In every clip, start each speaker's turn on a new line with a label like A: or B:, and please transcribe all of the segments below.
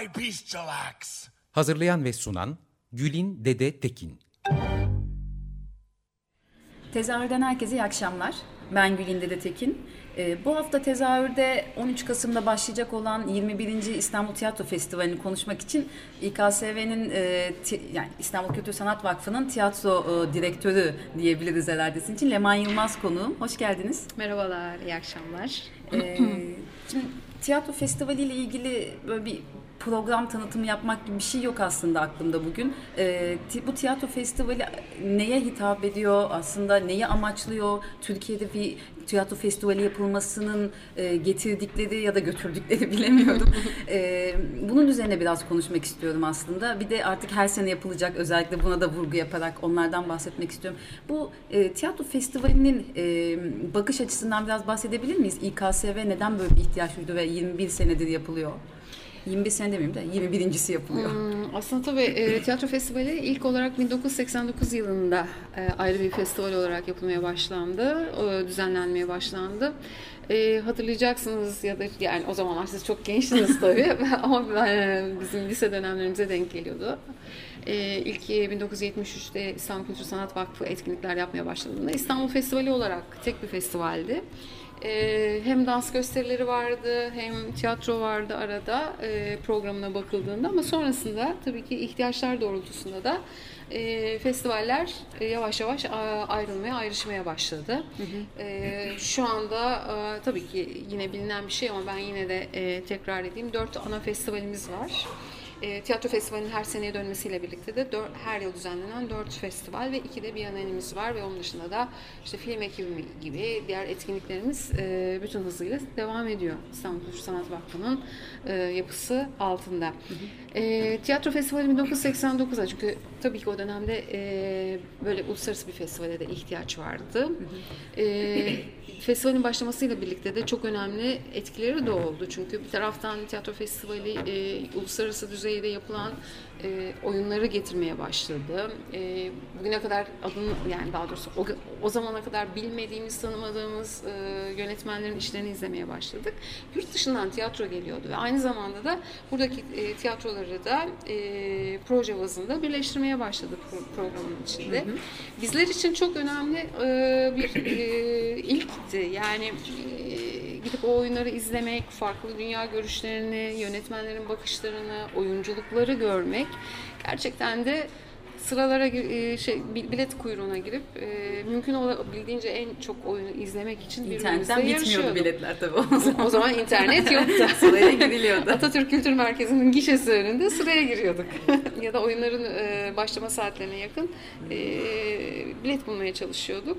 A: By bestial acts.
B: Hazırlayan ve sunan Gülin Dede Tekin.
C: Tezahürden herkese iyi akşamlar. Ben Gülin Dede Tekin. Ee, bu hafta tezahürde 13 Kasım'da başlayacak olan 21. İstanbul Tiyatro Festivali'ni konuşmak için İKSV'nin e, ti- yani İstanbul Kültür Sanat Vakfı'nın tiyatro e, direktörü diyebiliriz herhalde sizin için. Leman Yılmaz konuğum. Hoş geldiniz.
D: Merhabalar, iyi akşamlar.
C: Ee, şimdi tiyatro festivali ile ilgili böyle bir program tanıtımı yapmak gibi bir şey yok aslında aklımda bugün. Ee, bu tiyatro festivali neye hitap ediyor aslında, neyi amaçlıyor? Türkiye'de bir tiyatro festivali yapılmasının e, getirdikleri ya da götürdükleri bilemiyorum. Ee, bunun üzerine biraz konuşmak istiyorum aslında. Bir de artık her sene yapılacak özellikle buna da vurgu yaparak onlardan bahsetmek istiyorum. Bu e, tiyatro festivalinin e, bakış açısından biraz bahsedebilir miyiz? İKSV neden böyle bir ihtiyaç duydu ve 21 senedir yapılıyor? 21 sene demeyeyim de 21.si yapılıyor.
D: Hmm, Aslında tabii e, tiyatro festivali ilk olarak 1989 yılında e, ayrı bir festival olarak yapılmaya başlandı, e, düzenlenmeye başlandı. E, hatırlayacaksınız ya da yani o zamanlar siz çok gençtiniz tabii ama e, bizim lise dönemlerimize denk geliyordu. E, ilk 1973'te İstanbul Kültür Sanat Vakfı etkinlikler yapmaya başladığında İstanbul Festivali olarak tek bir festivaldi. Ee, hem dans gösterileri vardı hem tiyatro vardı arada e, programına bakıldığında ama sonrasında tabii ki ihtiyaçlar doğrultusunda da e, festivaller e, yavaş yavaş ayrılmaya ayrışmaya başladı. E, şu anda e, tabii ki yine bilinen bir şey ama ben yine de e, tekrar edeyim dört ana festivalimiz var. E, tiyatro festivalinin her seneye dönmesiyle birlikte de dör- her yıl düzenlenen dört festival ve iki de bienalimiz var ve onun dışında da işte film ekibi gibi diğer etkinliklerimiz e, bütün hızıyla devam ediyor. İstanbul Kültür Sanat Vakfı'nın e, yapısı altında. E, tiyatro festivali 1989'a çünkü tabii ki o dönemde e, böyle uluslararası bir festivale de ihtiyaç vardı. E, festivalin başlamasıyla birlikte de çok önemli etkileri de oldu. Çünkü bir taraftan tiyatro festivali e, uluslararası düzeyde yapılan e, oyunları getirmeye başladı. E, bugüne kadar adını yani daha doğrusu o, o zamana kadar bilmediğimiz, tanımadığımız e, yönetmenlerin işlerini izlemeye başladık. Yurt dışından tiyatro geliyordu ve aynı zamanda da buradaki e, tiyatroları da e, proje bazında birleştirmeye başladık pro- programın içinde. Bizler için çok önemli e, bir e, ilkti. Yani e, gidip o oyunları izlemek, farklı dünya görüşlerini, yönetmenlerin bakışlarını, oyunculukları görmek gerçekten de sıralara e, şey bi- bilet kuyruğuna girip e, mümkün olabildiğince en çok oyunu izlemek için birbirimizle
C: İnternetten bitmiyordu
D: yarışıyorduk.
C: biletler tabii o zaman.
D: O zaman internet yoktu.
C: Sıraya giriliyordu.
D: Atatürk Kültür Merkezi'nin gişesi önünde sıraya giriyorduk. ya da oyunların e, başlama saatlerine yakın e, bilet bulmaya çalışıyorduk.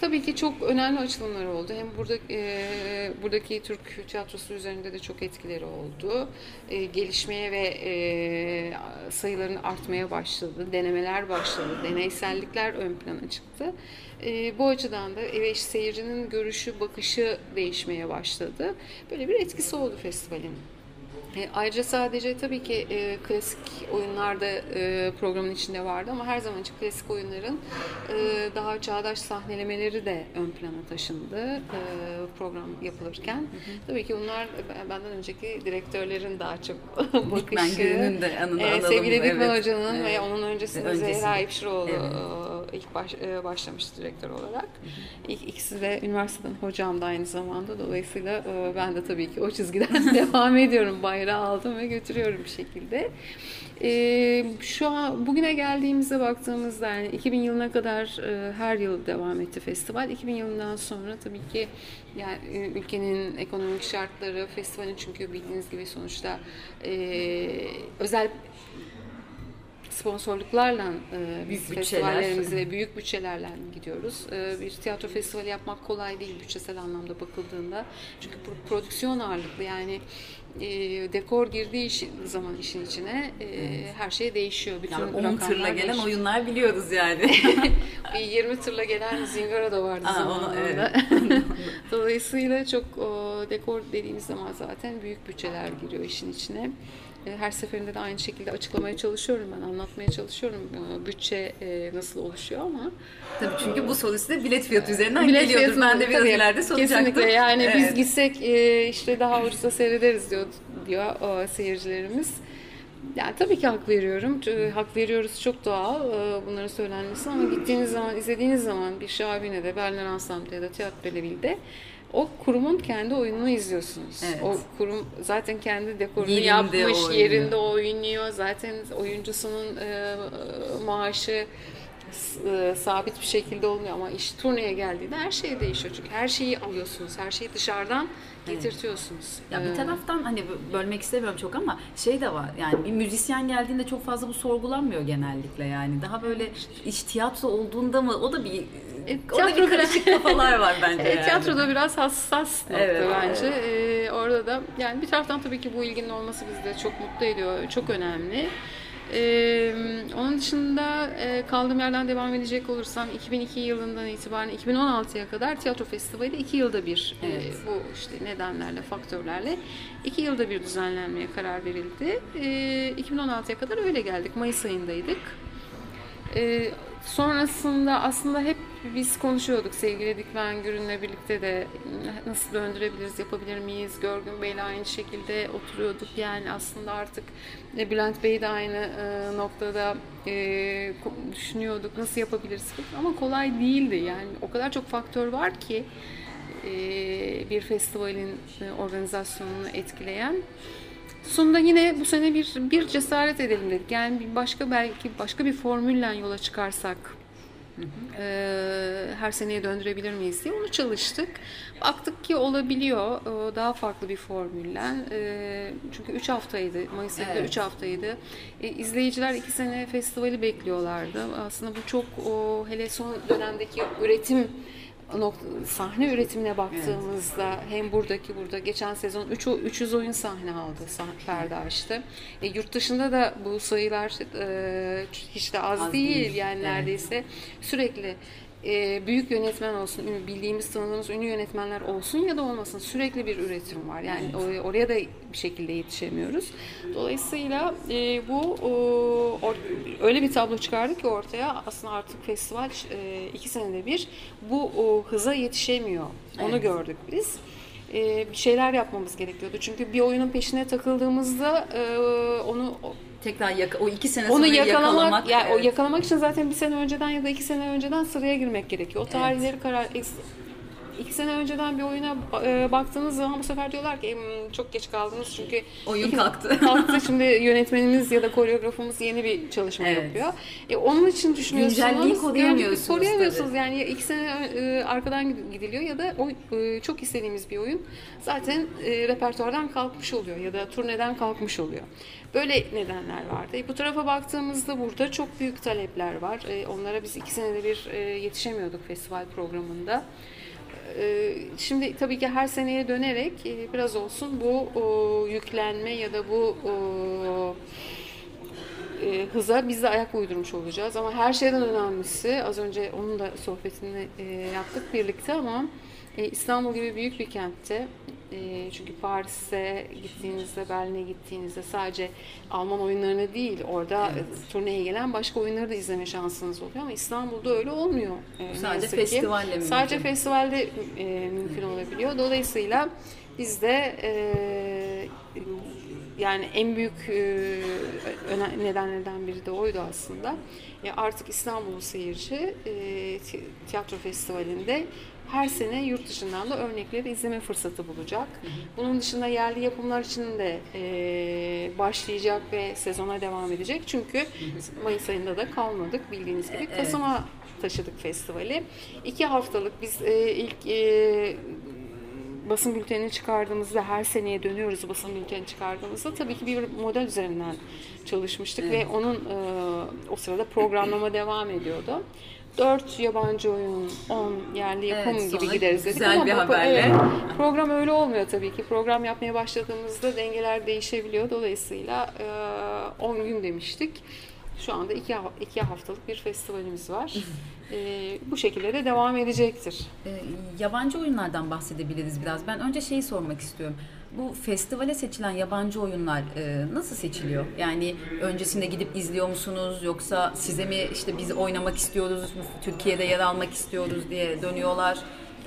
D: Tabii ki çok önemli açılımlar oldu. Hem burada e, buradaki Türk tiyatrosu üzerinde de çok etkileri oldu. E, gelişmeye ve e, sayıların artmaya başladı. Denemeler başladı. Deneysellikler ön plana çıktı. E, bu açıdan da e, işte seyircinin görüşü, bakışı değişmeye başladı. Böyle bir etkisi oldu festivalin. E, ayrıca sadece tabii ki e, klasik oyunlar da e, programın içinde vardı ama her zaman için klasik oyunların e, daha çağdaş sahnelemeleri de ön plana taşındı e, program yapılırken. Tabii ki bunlar ben- benden önceki direktörlerin daha çok bakışı.
C: Dikmen de anını
D: e,
C: analım.
D: sevgili Dikmen
C: Evet.
D: Hoca'nın ve
C: Evet.
D: onun öncesinde
C: Öncesinde.
D: Zehra İpşiroğlu
C: Evet.
D: e, ilk baş, e, başlamıştı direktör olarak. İlk ikisi de üniversiteden hocam da aynı zamanda. Dolayısıyla e, ben de tabii ki o çizgiden devam ediyorum. Bayrağı aldım ve götürüyorum bir şekilde. E, şu an bugüne geldiğimizde baktığımızda yani 2000 yılına kadar e, her yıl devam etti festival. 2000 yılından sonra tabii ki yani e, ülkenin ekonomik şartları, festivalin çünkü bildiğiniz gibi sonuçta e, özel sponsorluklarla e,
C: Büyük
D: biz
C: bütçeler.
D: festivallerimize ve büyük bütçelerle gidiyoruz. E, bir tiyatro festivali yapmak kolay değil bütçesel anlamda bakıldığında. Çünkü pro- prodüksiyon ağırlıklı yani e, dekor girdiği işi- zaman işin içine e, her şey değişiyor. Bütün
C: Yani 10
D: rakamlar
C: tırla gelen
D: değişiyor.
C: oyunlar biliyoruz yani.
D: Bir 20 tırla gelen Zingara da vardı
C: Aa, onu-
D: zamanında. Dolayısıyla çok o, dekor dediğimiz zaman zaten büyük bütçeler giriyor işin içine. E, Her seferinde de aynı şekilde açıklamaya çalışıyorum ben, anlatmaya çalışıyorum e, bütçe e, nasıl oluşuyor ama
C: Tabii çünkü bu soru size bilet fiyatı üzerinden
D: Bilet
C: geliyordur.
D: fiyatını
C: Ben de biraz
D: tabii,
C: ileride soracaktım.
D: Kesinlikle yani biz
C: Evet.
D: gitsek e, işte daha ucuza seyrederiz diyor, diyor seyircilerimiz. Yani tabii ki hak veriyorum. Hak veriyoruz çok doğal bunların söylenmesi ama gittiğiniz zaman, izlediğiniz zaman bir Şabine'de, Berliner Ensemble'de ya da Tiyatro Belleville'de o kurumun kendi oyununu izliyorsunuz.
C: Evet.
D: O kurum zaten kendi dekorunu
C: Yerinde
D: yapmış,
C: oynuyor.
D: yerinde oynuyor. Zaten oyuncusunun e, maaşı e, sabit bir şekilde olmuyor ama iş turneye geldiğinde her şey değişiyor. Çünkü her şeyi alıyorsunuz. Her şeyi dışarıdan getirtiyorsunuz.
C: Ya
D: Ee,
C: bir taraftan hani bölmek istemiyorum çok ama şey de var yani bir müzisyen geldiğinde çok fazla bu sorgulanmıyor genellikle yani. Daha böyle iş tiyatro olduğunda mı o da bir
D: E,
C: o da bir
D: tiyatroda-
C: karışık kafalar var bence
D: Evet,
C: yani.
D: tiyatroda biraz hassas nokta
C: Evet,
D: bence. Ee, orada da yani bir taraftan tabii ki bu ilginin olması bizi de çok mutlu ediyor. Çok önemli. Ee, onun dışında e, kaldığım yerden devam edecek olursam 2002 yılından itibaren 2016'ya kadar tiyatro festivali iki yılda bir e,
C: Evet.
D: bu işte nedenlerle, faktörlerle iki yılda bir düzenlenmeye karar verildi. Ee, 2016'ya kadar öyle geldik. Mayıs ayındaydık. Ee, sonrasında aslında hep biz konuşuyorduk sevgili Dikmen Gürün'le birlikte de nasıl döndürebiliriz, yapabilir miyiz? Görgün Bey'le aynı şekilde oturuyorduk. Yani aslında artık e, Bülent Bey de aynı e, noktada e, düşünüyorduk nasıl yapabiliriz ama kolay değildi. Yani o kadar çok faktör var ki bir festivalin organizasyonunu etkileyen. Sonunda yine bu sene bir bir cesaret edelim dedik. Yani başka belki başka bir formülle yola çıkarsak e, her seneye döndürebilir miyiz diye onu çalıştık. Baktık ki olabiliyor e, daha farklı bir formülle. E, çünkü 3 haftaydı. Mayıs ayında
C: Evet.
D: 3 haftaydı. E, izleyiciler 2 sene festivali bekliyorlardı. Aslında bu çok o, hele son dönemdeki üretim nokta, sahne üretimine baktığımızda hem buradaki burada geçen sezon 3 300 oyun sahne aldı sah- perde açtı. E, yurt dışında da bu sayılar e, hiç de az,
C: Az
D: değil.
C: değil.
D: Yani
C: Evet.
D: neredeyse sürekli e, büyük yönetmen olsun, bildiğimiz tanıdığımız ünlü yönetmenler olsun ya da olmasın sürekli bir üretim var. Yani o- oraya da bir şekilde yetişemiyoruz. Dolayısıyla e, bu o, or- öyle bir tablo çıkardı ki ortaya aslında artık festival e, iki senede bir bu o, hıza yetişemiyor. Onu
C: Evet.
D: gördük biz. E, bir şeyler yapmamız gerekiyordu. Çünkü bir oyunun peşine takıldığımızda e, onu
C: Tekrar yaka- o iki sene
D: onu yakalamak,
C: yakalamak.
D: yani o
C: evet.
D: yakalamak için zaten bir sene önceden ya da iki sene önceden sıraya girmek gerekiyor. O tarihleri karar iki sene önceden bir oyuna e, baktığınız zaman bu sefer diyorlar ki "Hmm, çok geç kaldınız çünkü
C: Oyun
D: iki-
C: kalktı."
D: kalktı şimdi yönetmenimiz ya da koreografımız yeni bir çalışma
C: Evet.
D: yapıyor. E, onun için düşünüyorsunuz.
C: Güncelliği koruyamıyorsunuz
D: Güncelliği koruyamıyorsunuz.
C: tabii.
D: Yani ya iki sene e, arkadan gidiliyor ya da o e, çok istediğimiz bir oyun zaten e, repertuardan kalkmış oluyor ya da turneden kalkmış oluyor. Böyle nedenler vardı. E, bu tarafa baktığımızda burada çok büyük talepler var. E, onlara biz iki senede bir e, yetişemiyorduk festival programında. E, Şimdi tabii ki her seneye dönerek e, biraz olsun bu yüklenme ya da bu e, hıza biz de ayak uydurmuş olacağız. Ama her şeyden önemlisi az önce onun da sohbetini e, yaptık birlikte ama e, İstanbul gibi büyük bir kentte e, çünkü Paris'e gittiğinizde, Berlin'e gittiğinizde sadece Alman oyunlarını değil orada e, turneye gelen başka oyunları da izleme şansınız oluyor ama İstanbul'da öyle olmuyor. E,
C: Sadece festivalle mümkün.
D: Sadece festivalde e, mümkün olabiliyor. Dolayısıyla biz de e, yani en büyük e, nedenlerden biri de oydu aslında. E, artık İstanbul seyirci e, ti- tiyatro festivalinde her sene yurt dışından da örnekleri izleme fırsatı bulacak. Bunun dışında yerli yapımlar için de e, başlayacak ve sezona devam edecek. Çünkü Mayıs ayında da kalmadık bildiğiniz gibi. Kasım'a taşıdık festivali. İki haftalık biz e, ilk e, basın bültenini çıkardığımızda her seneye dönüyoruz basın bülteni çıkardığımızda tabii ki bir model üzerinden çalışmıştık evet. ve onun e, o sırada programlama devam ediyordu. 4 yabancı oyun, 10 yerli yapım evet, gibi gideriz dedik
C: güzel ama bir haberle.
D: Evet, program öyle olmuyor tabii ki. Program yapmaya başladığımızda dengeler değişebiliyor. Dolayısıyla 10 e, gün demiştik. Şu anda iki, iki haftalık bir festivalimiz var. e, bu şekilde de devam edecektir.
C: E, yabancı oyunlardan bahsedebiliriz biraz. Ben önce şeyi sormak istiyorum. Bu festivale seçilen yabancı oyunlar e, nasıl seçiliyor? Yani öncesinde gidip izliyor musunuz yoksa size mi işte biz oynamak istiyoruz, Türkiye'de yer almak istiyoruz diye dönüyorlar?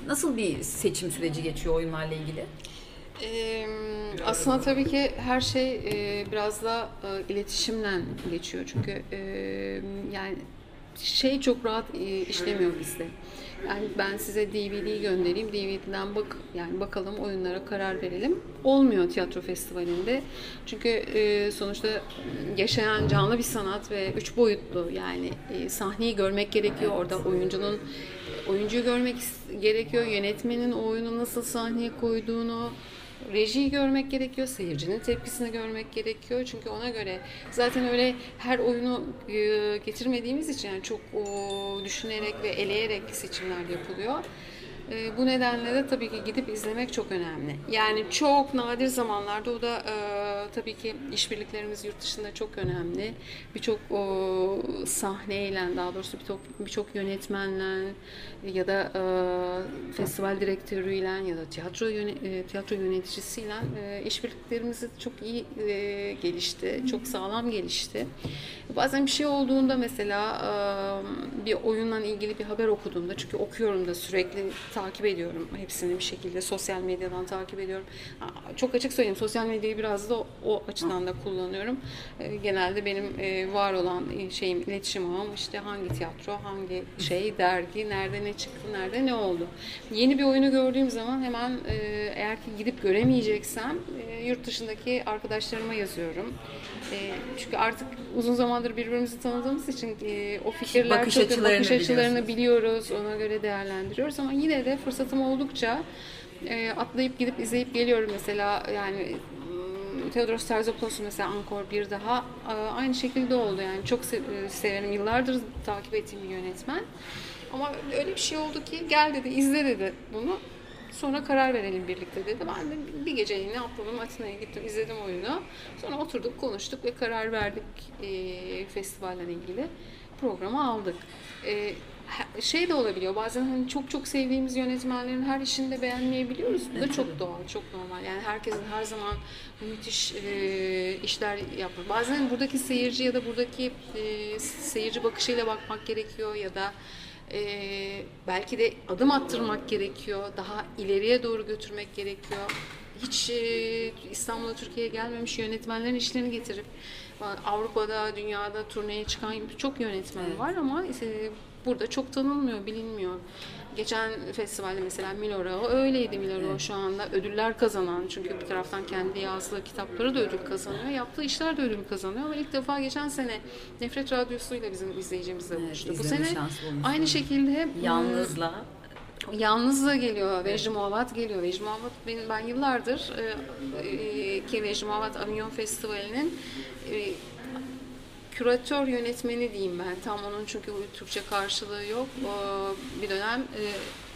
C: Nasıl bir seçim süreci geçiyor oyunlarla ilgili?
D: Ee, aslında tabii ki her şey e, biraz da e, iletişimle geçiyor. Çünkü e, yani şey çok rahat e, işlemiyor bizde. Yani ben size DVD göndereyim, DVD'den bak yani bakalım oyunlara karar verelim. Olmuyor tiyatro festivalinde. Çünkü e, sonuçta yaşayan canlı bir sanat ve üç boyutlu yani e, sahneyi görmek gerekiyor. Orada oyuncunun oyuncuyu görmek gerekiyor. Yönetmenin oyunu nasıl sahneye koyduğunu, rejiyi görmek gerekiyor, seyircinin tepkisini görmek gerekiyor. Çünkü ona göre zaten öyle her oyunu e, getirmediğimiz için yani çok düşünerek ve eleyerek seçimler yapılıyor. E, bu nedenle de tabii ki gidip izlemek çok önemli. Yani çok nadir zamanlarda o da e, tabii ki işbirliklerimiz yurt dışında çok önemli. Birçok sahneyle daha doğrusu birçok birçok yönetmenle ya da e, festival direktörüyle ya da tiyatro yöne, e, tiyatro yöneticisiyle e, işbirliklerimiz çok iyi e, gelişti. Çok sağlam gelişti. Bazen bir şey olduğunda mesela e, bir oyunla ilgili bir haber okuduğumda çünkü okuyorum da sürekli takip ediyorum hepsini bir şekilde sosyal medyadan takip ediyorum. Çok açık söyleyeyim sosyal medyayı biraz da o açıdan da kullanıyorum. E, genelde benim e, var olan şeyim iletişim ağım işte hangi tiyatro, hangi şey, dergi, nerede ne çıktı, nerede ne oldu. Yeni bir oyunu gördüğüm zaman hemen e, eğer ki gidip göremeyeceksem yurt dışındaki arkadaşlarıma yazıyorum. Çünkü artık uzun zamandır birbirimizi tanıdığımız için o fikirler bakış çok açılarını, bakış açılarını biliyoruz. Ona göre değerlendiriyoruz. Ama yine de fırsatım oldukça atlayıp gidip izleyip geliyorum mesela. Yani Theodoros Terzopoulos'un mesela Ankor bir daha aynı şekilde oldu yani. Çok severim. Yıllardır takip ettiğim bir yönetmen. Ama öyle bir şey oldu ki gel dedi izle dedi bunu sonra karar verelim birlikte dedi. Ben de bir geceliğine atladım Atina'ya gittim izledim oyunu sonra oturduk konuştuk ve karar verdik e, festivalle ilgili programı aldık. E, şey de olabiliyor bazen hani çok çok sevdiğimiz yönetmenlerin her işini de beğenmeyebiliyoruz. Bu da çok doğal, çok normal. Yani herkesin her zaman müthiş e, işler yapıyor. Bazen buradaki seyirci ya da buradaki e, seyirci bakışıyla bakmak gerekiyor ya da e, belki de adım attırmak gerekiyor. Daha ileriye doğru götürmek gerekiyor. Hiç e, İstanbul'a Türkiye'ye gelmemiş yönetmenlerin işlerini getirip Avrupa'da, dünyada turneye çıkan çok yönetmen evet. var ama e, burada çok tanınmıyor, bilinmiyor. Geçen festivalde mesela Milorao öyleydi Milorao evet. şu anda ödüller kazanan çünkü bir taraftan kendi yazdığı kitapları da ödül kazanıyor. Yaptığı işler de ödül kazanıyor ama ilk defa geçen sene Nefret Radyosu'yla bizim izleyicimizle buluştu. Evet, Bu sene aynı şekilde
C: Yalnızla
D: Yalnızla geliyor. Vecdi Muhavat geliyor. Vecdi Muhavat benim, ben yıllardır e, e, ki Vecdi Muhavat Avignon Festivali'nin e, küratör yönetmeni diyeyim ben. Tam onun çünkü Türkçe karşılığı yok. Bir dönem e,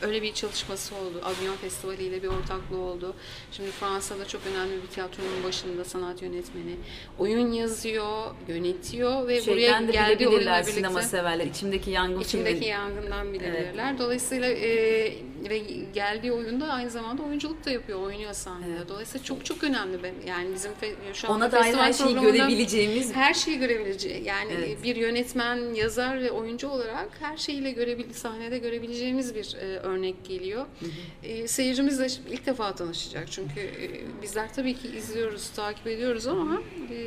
D: öyle bir çalışması oldu. Avignon Festivali ile bir ortaklığı oldu. Şimdi Fransa'da çok önemli bir tiyatronun başında sanat yönetmeni. Oyun yazıyor, yönetiyor ve
C: Şeyden
D: buraya geldi oyunla
C: birlikte. sinema severler. İçimdeki yangın
D: İçimdeki filmi. yangından bilebilirler. Evet. Dolayısıyla e, ve geldiği oyunda aynı zamanda oyunculuk da yapıyor, oynuyor sahnede. Evet. Dolayısıyla çok çok önemli ben yani bizim şu
C: anda Ona dair her şeyi görebileceğimiz
D: her şeyi görebileceğimiz yani evet. bir yönetmen, yazar ve oyuncu olarak her şeyiyle görebil sahnede görebileceğimiz bir e, örnek geliyor. Hı hı. E, seyircimizle ilk defa tanışacak. Çünkü e, bizler tabii ki izliyoruz, takip ediyoruz ama e,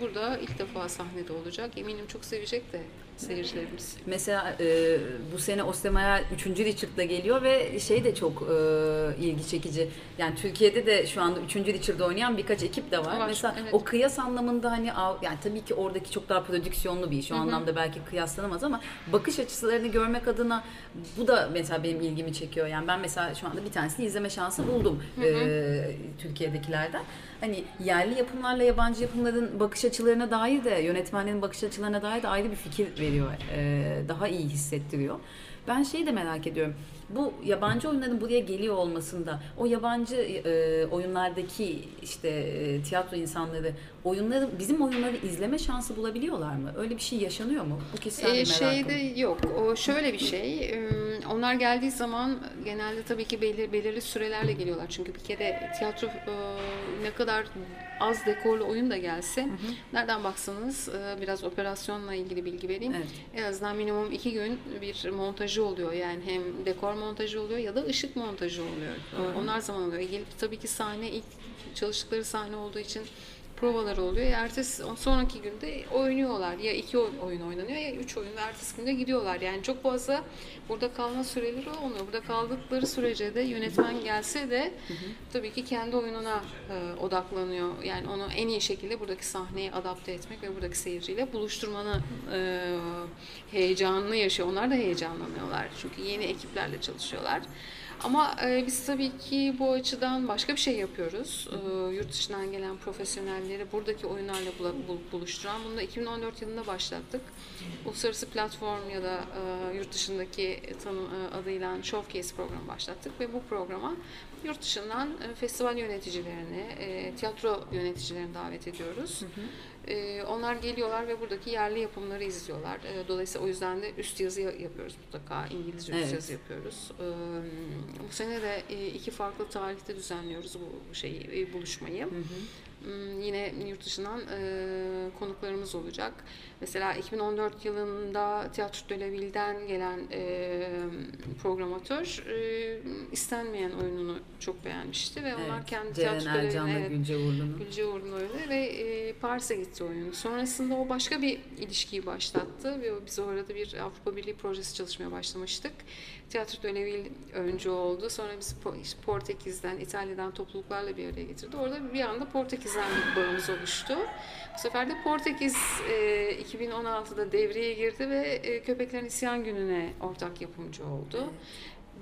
D: burada ilk defa sahnede olacak. Eminim çok sevecek de seyircilerimiz.
C: Mesela e, bu sene Ostemaya 3. Richard'da geliyor ve şey de çok e, ilgi çekici. Yani Türkiye'de de şu anda 3. Richard'da oynayan birkaç ekip de var.
D: Var,
C: Mesela
D: evet.
C: o kıyas anlamında hani yani tabii ki oradaki çok daha prodüksiyonlu bir iş. O anlamda belki kıyaslanamaz ama bakış açılarını görmek adına bu da mesela benim ilgimi çekiyor. Yani ben mesela şu anda bir tanesini izleme şansı buldum e, Türkiye'dekilerden. Hani yerli yapımlarla yabancı yapımların bakış açılarına dair de yönetmenlerin bakış açılarına dair de ayrı bir fikir veriyor. E, daha iyi hissettiriyor. Ben şeyi de merak ediyorum. Bu yabancı oyunların buraya geliyor olmasında o yabancı e, oyunlardaki işte e, tiyatro insanları oyunları bizim oyunları izleme şansı bulabiliyorlar mı? Öyle bir şey yaşanıyor mu? Bu kişisel
D: Ee,
C: bir merakım.
D: şeyde yok. O şöyle bir şey. Onlar geldiği zaman genelde tabii ki belir, belirli sürelerle geliyorlar. Çünkü bir kere tiyatro e, ne kadar az dekorlu oyun da gelse nereden baksanız e, biraz operasyonla ilgili bilgi vereyim.
C: Evet.
D: En azından minimum iki gün bir montajı oluyor. Yani hem dekor montajı oluyor ya da ışık montajı oluyor. Onlar zaman oluyor. Gelip tabii ki sahne ilk çalıştıkları sahne olduğu için provaları oluyor. Ertesi sonraki günde oynuyorlar. Ya iki oy- oyun oynanıyor ya üç oyun ve ertesi günde gidiyorlar. Yani çok fazla burada kalma süreleri olmuyor. Burada kaldıkları sürece de yönetmen gelse de tabii ki kendi oyununa e, odaklanıyor. Yani onu en iyi şekilde buradaki sahneye adapte etmek ve buradaki seyirciyle buluşturmanı e, heyecanını yaşıyor. Onlar da heyecanlanıyorlar. Çünkü yeni ekiplerle çalışıyorlar. Ama e, biz tabii ki bu açıdan başka bir şey yapıyoruz. E, yurt dışından gelen profesyonelleri buradaki oyunlarla buluşturan. Bunu da 2014 yılında başlattık. Uluslararası platform ya da e, yurt dışındaki tanım e, adıyla Showcase programı başlattık ve bu programa yurt dışından e, festival yöneticilerini, e, tiyatro yöneticilerini davet ediyoruz. E, onlar geliyorlar ve buradaki yerli yapımları izliyorlar. Dolayısıyla o yüzden de üst yazı ya- yapıyoruz mutlaka. İngilizce üst
C: Evet.
D: yazı yapıyoruz. Bu sene de iki farklı tarihte düzenliyoruz bu şeyi, buluşmayı. Hmm, Yine yurt dışından konuklarımız olacak. Mesela 2014 yılında Tiyatro de gelen e, programatör e, istenmeyen oyununu çok beğenmişti ve onlar
C: Evet,
D: kendi
C: Ceren
D: Tiyatro
C: Ercan'la
D: evet,
C: Gülce Uğurlu'nun.
D: Gülce öyle ve e, Paris'e gitti oyun. Sonrasında o başka bir ilişkiyi başlattı ve biz orada bir Avrupa Birliği projesi çalışmaya başlamıştık. Tiyatro de önce oldu. Sonra biz Portekiz'den, İtalya'dan topluluklarla bir araya getirdi. Orada bir anda Portekiz'den bir bağımız oluştu. Bu sefer de Portekiz e, 2016'da devreye girdi ve e, Köpeklerin İsyan Günü'ne ortak yapımcı oldu.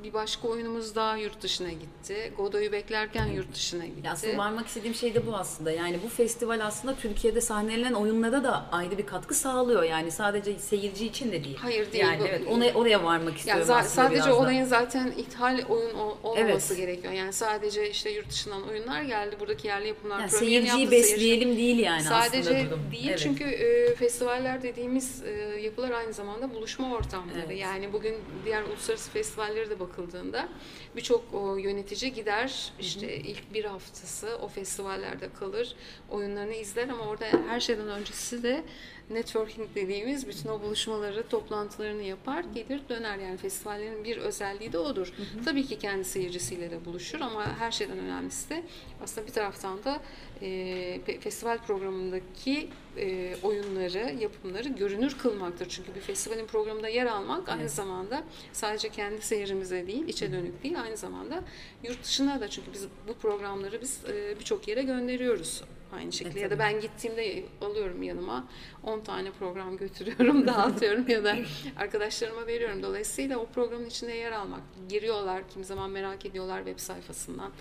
D: Bir başka oyunumuz daha yurt dışına gitti. Godoy'u beklerken yurt dışına gitti.
C: Ya aslında varmak istediğim şey de bu aslında. Yani bu festival aslında Türkiye'de sahnelenen oyunlara da ayrı bir katkı sağlıyor. Yani sadece seyirci için de değil.
D: Hayır, değil.
C: Yani
D: Bu-
C: evet ona, oraya varmak
D: Yani
C: istiyorum
D: za-
C: aslında
D: sadece
C: biraz da.
D: olayın zaten ithal oyun ol- olmaması
C: Evet.
D: gerekiyor. Yani sadece işte yurt dışından oyunlar geldi. Buradaki yerli yapımlar
C: Yani seyirciyi
D: yaptı, seyirci-
C: besleyelim değil yani
D: Sadece
C: aslında durum.
D: değil
C: Evet.
D: çünkü e, festivaller dediğimiz e, yapılar aynı zamanda buluşma ortamları.
C: Evet.
D: Yani bugün diğer uluslararası festivallere de bakıldığında birçok yönetici gider işte ilk bir haftası o festivallerde kalır oyunlarını izler ama orada her şeyden öncesi de networking dediğimiz bütün o buluşmaları, toplantılarını yapar, gelir döner. Yani festivallerin bir özelliği de odur. Tabii ki kendi seyircisiyle de buluşur ama her şeyden önemlisi de aslında bir taraftan da e, festival programındaki e, oyunları, yapımları görünür kılmaktır. Çünkü bir festivalin programında yer almak aynı
C: Evet.
D: zamanda sadece kendi seyircimize değil, içe dönük değil, aynı zamanda yurt dışına da çünkü biz bu programları biz e, birçok yere gönderiyoruz aynı şekilde. ya da ben gittiğimde alıyorum yanıma 10 tane program götürüyorum, dağıtıyorum ya da arkadaşlarıma veriyorum. Dolayısıyla o programın içinde yer almak. Giriyorlar, kimi zaman merak ediyorlar web sayfasından.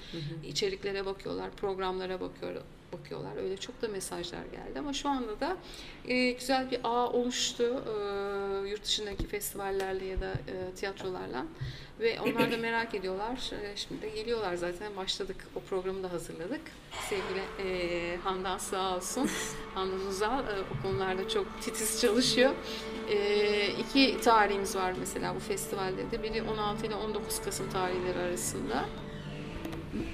D: içeriklere bakıyorlar, programlara bakıyor bakıyorlar. Öyle çok da mesajlar geldi ama şu anda da e, güzel bir ağ oluştu e, yurt dışındaki festivallerle ya da e, tiyatrolarla ve onlar da merak ediyorlar. E, şimdi de geliyorlar zaten başladık. O programı da hazırladık. Sevgili e, Handan sağ olsun. Handan Uzal e, o konularda çok titiz çalışıyor. E, iki tarihimiz var mesela bu festivalde de. Biri 16 ile 19 Kasım tarihleri arasında.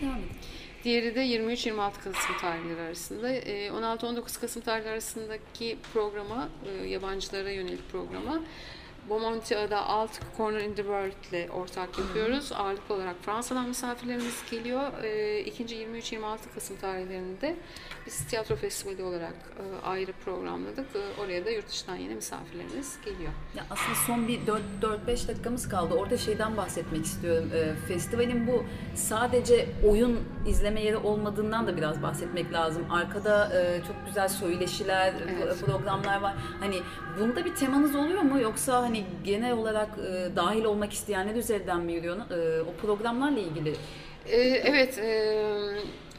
C: Devam edin.
D: Diğeri de 23-26 Kasım tarihleri arasında. Ee, 16-19 Kasım tarihleri arasındaki programa, e, yabancılara yönelik programa Bomontia'da Alt Corner in the World ile ortak yapıyoruz. Ağırlıklı olarak Fransa'dan misafirlerimiz geliyor. E, ikinci 23-26 Kasım tarihlerinde biz tiyatro festivali olarak e, ayrı programladık. E, oraya da yurt dışından yine misafirlerimiz geliyor.
C: Ya aslında son bir 4-5 dakikamız kaldı. Orada şeyden bahsetmek istiyorum. Ee, festivalin bu sadece oyun izleme yeri olmadığından da biraz bahsetmek lazım. Arkada e, çok güzel söyleşiler,
D: Evet.
C: programlar var. Hani bunda bir temanız oluyor mu yoksa hani genel olarak e, dahil olmak isteyenler üzerinden mi yürüyor? E, o programlarla ilgili.
D: E, evet, e,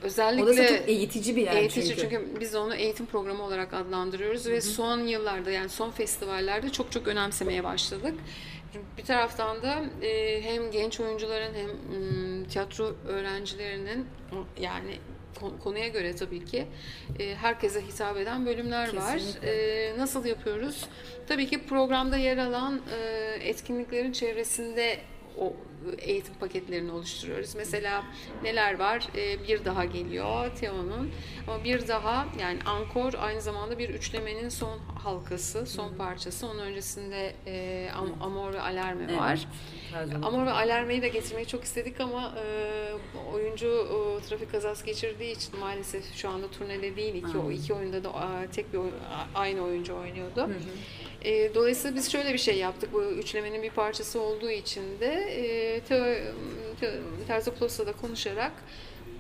D: özellikle...
C: Orası çok eğitici bir yer
D: Eğitici
C: çünkü.
D: çünkü. biz onu eğitim programı olarak adlandırıyoruz ve son yıllarda yani son festivallerde çok çok önemsemeye başladık. Bir taraftan da e, hem genç oyuncuların hem tiyatro öğrencilerinin yani konuya göre tabii ki e, herkese hitap eden bölümler var.
C: Kesinlikle.
D: E, nasıl yapıyoruz? Tabii ki programda yer alan e, etkinliklerin çevresinde o eğitim paketlerini oluşturuyoruz. Mesela neler var? Ee, bir daha geliyor Teo'nun. Ama bir daha yani ankor aynı zamanda bir üçlemenin son halkası, son parçası. Onun öncesinde e, Am- Amor ve Alarme
C: Evet.
D: var. Amor ve Alarme'yi de getirmeyi çok istedik ama e, oyuncu e, trafik kazası geçirdiği için maalesef şu anda turnede değil. İki, o iki oyunda da e, tek bir oy- a- aynı oyuncu oynuyordu. E, dolayısıyla biz şöyle bir şey yaptık. Bu üçlemenin bir parçası olduğu için de e, Teo, Teo, Terzoplos'la da konuşarak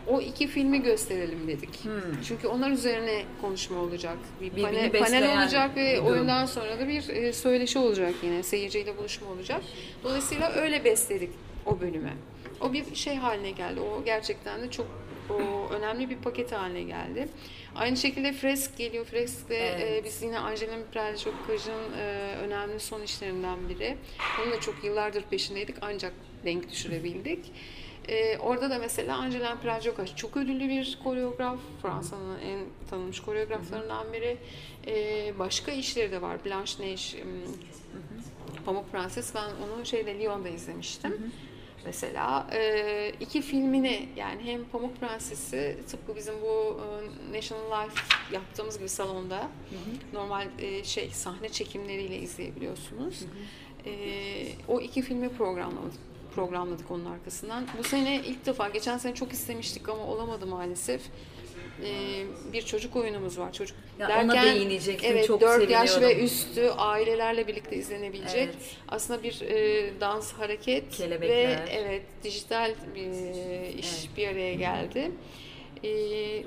D: o iki filmi gösterelim dedik. Çünkü onlar üzerine konuşma olacak. Bir
C: Birbirini
D: panel, olacak ve
C: durum.
D: oyundan sonra da bir e, söyleşi olacak yine. Seyirciyle buluşma olacak. Dolayısıyla öyle besledik o bölümü. O bir şey haline geldi. O gerçekten de çok o önemli bir paket haline geldi. Aynı şekilde Fresk geliyor. Fresk de
C: Evet.
D: e, biz yine Angelina Preljokkaj'ın e, önemli son işlerinden biri. Onun da çok yıllardır peşindeydik ancak denk düşürebildik. E, orada da mesela Angelina Preljokkaj çok ödüllü bir koreograf. Fransa'nın en tanınmış koreograflarından biri. E, başka işleri de var. Blanche Neige, Pamuk Prenses. Ben onu şeyde Lyon'da izlemiştim. Mesela e, iki filmini yani hem Pamuk Prenses'i tıpkı bizim bu e, National Life yaptığımız gibi salonda normal e, şey sahne çekimleriyle izleyebiliyorsunuz. E, o iki filmi programladık programladık onun arkasından. Bu sene ilk defa, geçen sene çok istemiştik ama olamadı maalesef. E, bir çocuk oyunumuz var. Çocuk
C: Ya ona değinecektim,
D: Evet,
C: çok
D: 4 yaş ve üstü ailelerle birlikte izlenebilecek.
C: Evet.
D: Aslında bir e, dans, hareket
C: Kelebekler.
D: ve evet dijital bir iş
C: Evet.
D: bir araya geldi. E,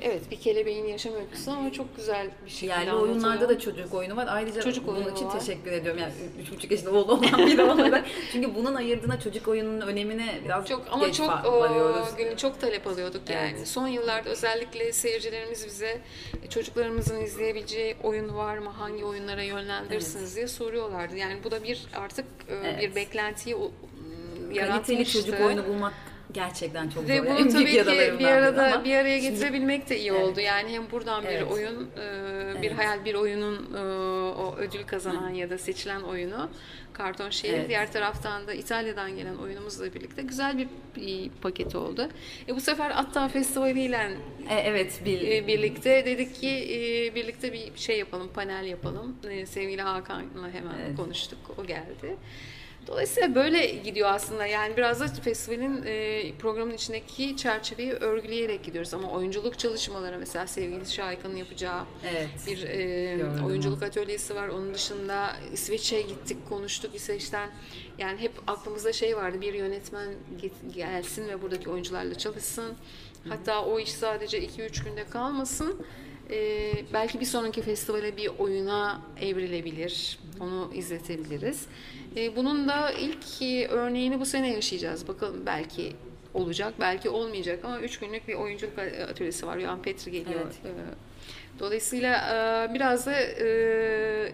D: evet bir kelebeğin yaşam öyküsü ama çok güzel bir şekilde
C: Yerli
D: anlatılıyor.
C: oyunlarda da çocuk oyunu var. Ayrıca
D: Çocuk
C: bunun için
D: var.
C: teşekkür ediyorum. Yani üç buçuk yaşında oğlu olan biri olarak. Çünkü bunun ayırdığına çocuk oyununun önemine biraz
D: Çok ama
C: geç
D: çok
C: varıyoruz.
D: günü çok talep alıyorduk yani.
C: Evet.
D: Son yıllarda özellikle seyircilerimiz bize e, çocuklarımızın izleyebileceği oyun var mı? Hangi oyunlara yönlendirirsiniz diye soruyorlardı. Yani bu da bir artık e,
C: Evet.
D: bir beklentiyi m,
C: Kaliteli
D: yaratmıştı.
C: çocuk oyunu bulmak gerçekten çok zor.
D: Ve bunu tabii ki bir arada
C: ama
D: bir araya
C: şimdi-
D: getirebilmek de iyi
C: Evet.
D: oldu. Yani hem buradan bir
C: Evet.
D: oyun, e, bir
C: Evet.
D: hayal bir oyunun e, o ödül kazanan ya da seçilen oyunu Karton Şehir.
C: Evet.
D: Diğer taraftan da İtalya'dan gelen oyunumuzla birlikte güzel bir, bir paket oldu. E, bu sefer Atta Festivali ile
C: E, evet bil,
D: e, birlikte dedik ki e, birlikte bir şey yapalım, panel yapalım. E, sevgili Hakan'la hemen
C: Evet.
D: konuştuk, o geldi. Dolayısıyla böyle gidiyor aslında. Yani biraz da festivalin e, programın içindeki çerçeveyi örgüleyerek gidiyoruz. Ama oyunculuk çalışmaları mesela sevgili Şahika'nın yapacağı
C: Evet.
D: bir e, oyunculuk atölyesi var. Onun dışında İsveç'e gittik, konuştuk İsveç'ten. Yani hep aklımızda şey vardı. Bir yönetmen gelsin ve buradaki oyuncularla çalışsın. Hatta o iş sadece 2-3 günde kalmasın. E, belki bir sonraki festivale bir oyuna evrilebilir. Onu izletebiliriz. E, bunun da ilk e, örneğini bu sene yaşayacağız. Bakalım belki olacak, belki olmayacak ama 3 günlük bir oyunculuk atölyesi var. Yohan Petri geliyor.
C: Evet.
D: E, Dolayısıyla biraz da e,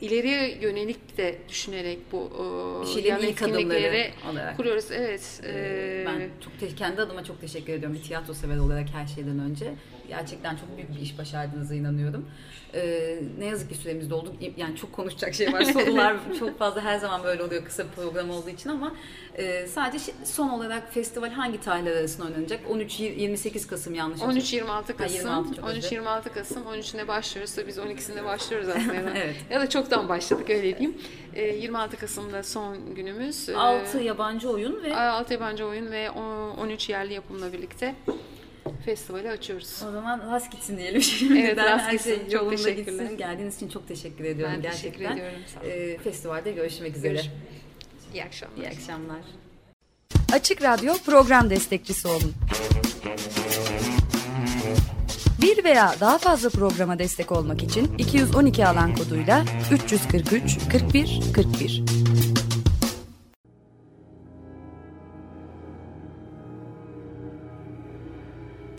D: ileriye yönelik de düşünerek bu
C: şeylerin ilk adımları olarak.
D: kuruyoruz. Evet.
C: Ee, Ben çok kendi adıma çok teşekkür ediyorum bir tiyatro sever olarak her şeyden önce. Gerçekten çok büyük bir iş başardığınıza inanıyorum. Ee, ne yazık ki süremiz doldu. Yani çok konuşacak şey var. Sorular çok fazla her zaman böyle oluyor kısa program olduğu için ama e, sadece son olarak festival hangi tarihler arasında oynanacak? 13-28 Kasım yanlış
D: 13-26 Kasım.
C: 26 çok özür
D: 13-26 Kasım. 13'ünde başlıyoruz. Biz 12'sinde başlıyoruz aslında.
C: Evet.
D: Ya da çok Çoktan başladık öyle diyeyim. E, 26 Kasım'da son günümüz. E,
C: 6 yabancı oyun ve
D: 6 yabancı oyun ve 13 yerli yapımla birlikte festivali açıyoruz.
C: O zaman rast gitsin diyelim şimdi.
D: Evet, rast
C: Her
D: gitsin.
C: şey
D: Çok
C: yolunda gitsin. Geldiğiniz için çok teşekkür ediyorum
D: Ben
C: gerçekten.
D: teşekkür ediyorum, sağ olun.
C: Ee, festivalde görüşmek üzere.
D: Görüş- İyi akşamlar.
C: İyi akşamlar.
E: Açık Radyo program destekçisi olun. Bir veya daha fazla programa destek olmak için 212 alan koduyla 343 41 41.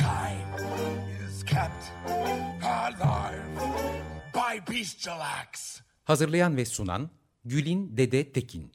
A: Mankind is kept alive by bestial acts.
B: Hazırlayan ve sunan Gülin Dede Tekin.